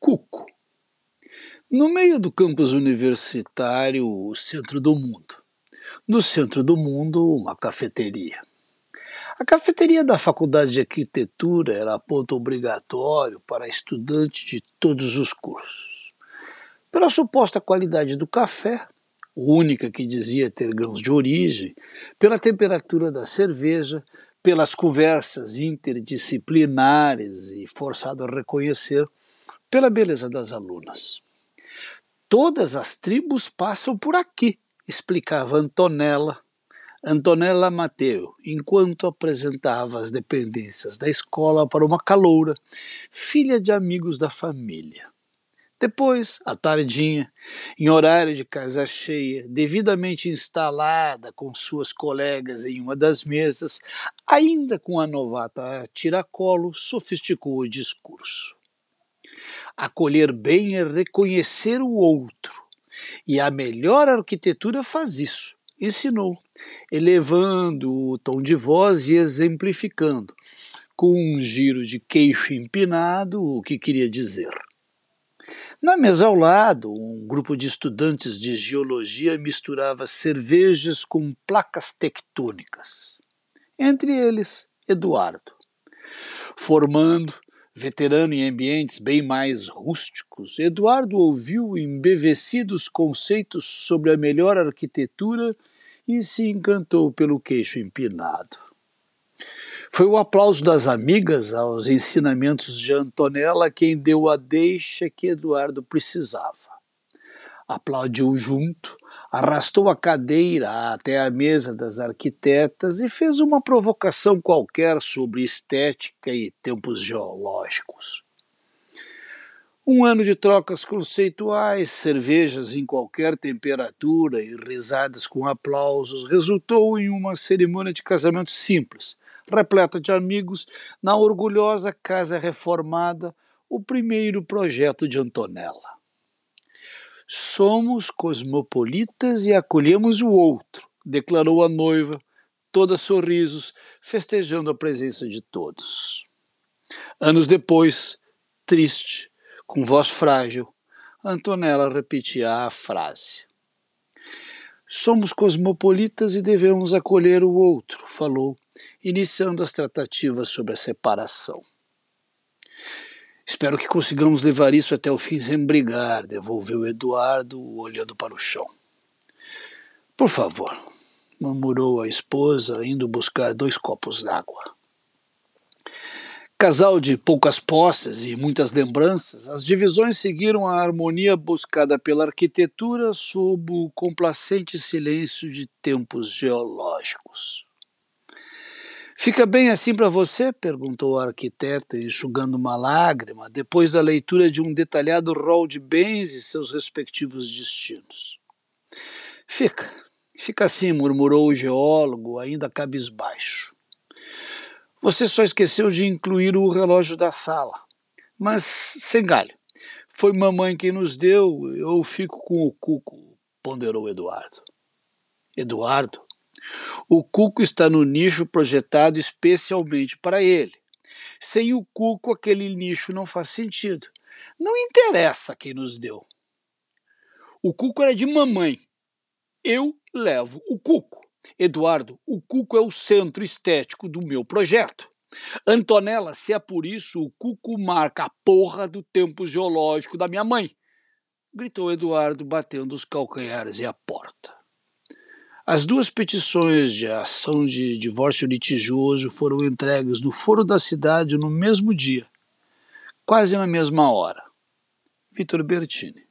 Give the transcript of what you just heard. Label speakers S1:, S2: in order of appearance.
S1: Cuco. No meio do campus universitário, o centro do mundo. No centro do mundo, uma cafeteria. A cafeteria da Faculdade de Arquitetura era ponto obrigatório para estudantes de todos os cursos. Pela suposta qualidade do café, única que dizia ter grãos de origem, pela temperatura da cerveja, pelas conversas interdisciplinares e forçado a reconhecer, pela beleza das alunas. Todas as tribos passam por aqui, explicava Antonella, Antonella Mateu, enquanto apresentava as dependências da escola para uma caloura, filha de amigos da família. Depois, à tardinha, em horário de casa cheia, devidamente instalada com suas colegas em uma das mesas, ainda com a novata a tiracolo, sofisticou o discurso. Acolher bem é reconhecer o outro. E a melhor arquitetura faz isso, ensinou, elevando o tom de voz e exemplificando, com um giro de queixo empinado, o que queria dizer. Na mesa ao lado, um grupo de estudantes de geologia misturava cervejas com placas tectônicas. Entre eles, Eduardo. Formando Veterano em ambientes bem mais rústicos, Eduardo ouviu embevecidos conceitos sobre a melhor arquitetura e se encantou pelo queixo empinado. Foi o aplauso das amigas aos ensinamentos de Antonella quem deu a deixa que Eduardo precisava. Aplaudiu junto, arrastou a cadeira até a mesa das arquitetas e fez uma provocação qualquer sobre estética e tempos geológicos. Um ano de trocas conceituais, cervejas em qualquer temperatura e risadas com aplausos resultou em uma cerimônia de casamento simples, repleta de amigos, na orgulhosa casa reformada, o primeiro projeto de Antonella. Somos cosmopolitas e acolhemos o outro, declarou a noiva, toda sorrisos, festejando a presença de todos. Anos depois, triste, com voz frágil, Antonella repetia a frase. Somos cosmopolitas e devemos acolher o outro, falou, iniciando as tratativas sobre a separação. Espero que consigamos levar isso até o fim sem brigar, devolveu Eduardo, olhando para o chão. Por favor, murmurou a esposa, indo buscar dois copos d'água. Casal de poucas posses e muitas lembranças, as divisões seguiram a harmonia buscada pela arquitetura sob o complacente silêncio de tempos geológicos. Fica bem assim para você? perguntou a arquiteta, enxugando uma lágrima, depois da leitura de um detalhado rol de bens e seus respectivos destinos. Fica, fica assim, murmurou o geólogo, ainda cabisbaixo. Você só esqueceu de incluir o relógio da sala. Mas sem galho. Foi mamãe quem nos deu, eu fico com o cuco, ponderou Eduardo. Eduardo, o cuco está no nicho projetado especialmente para ele. Sem o cuco, aquele nicho não faz sentido. Não interessa quem nos deu. O cuco era de mamãe. Eu levo o cuco. Eduardo, o cuco é o centro estético do meu projeto. Antonella, se é por isso, o cuco marca a porra do tempo geológico da minha mãe. Gritou Eduardo, batendo os calcanhares e a porta. As duas petições de ação de divórcio litigioso foram entregues no foro da cidade no mesmo dia, quase na mesma hora. Vitor Bertini.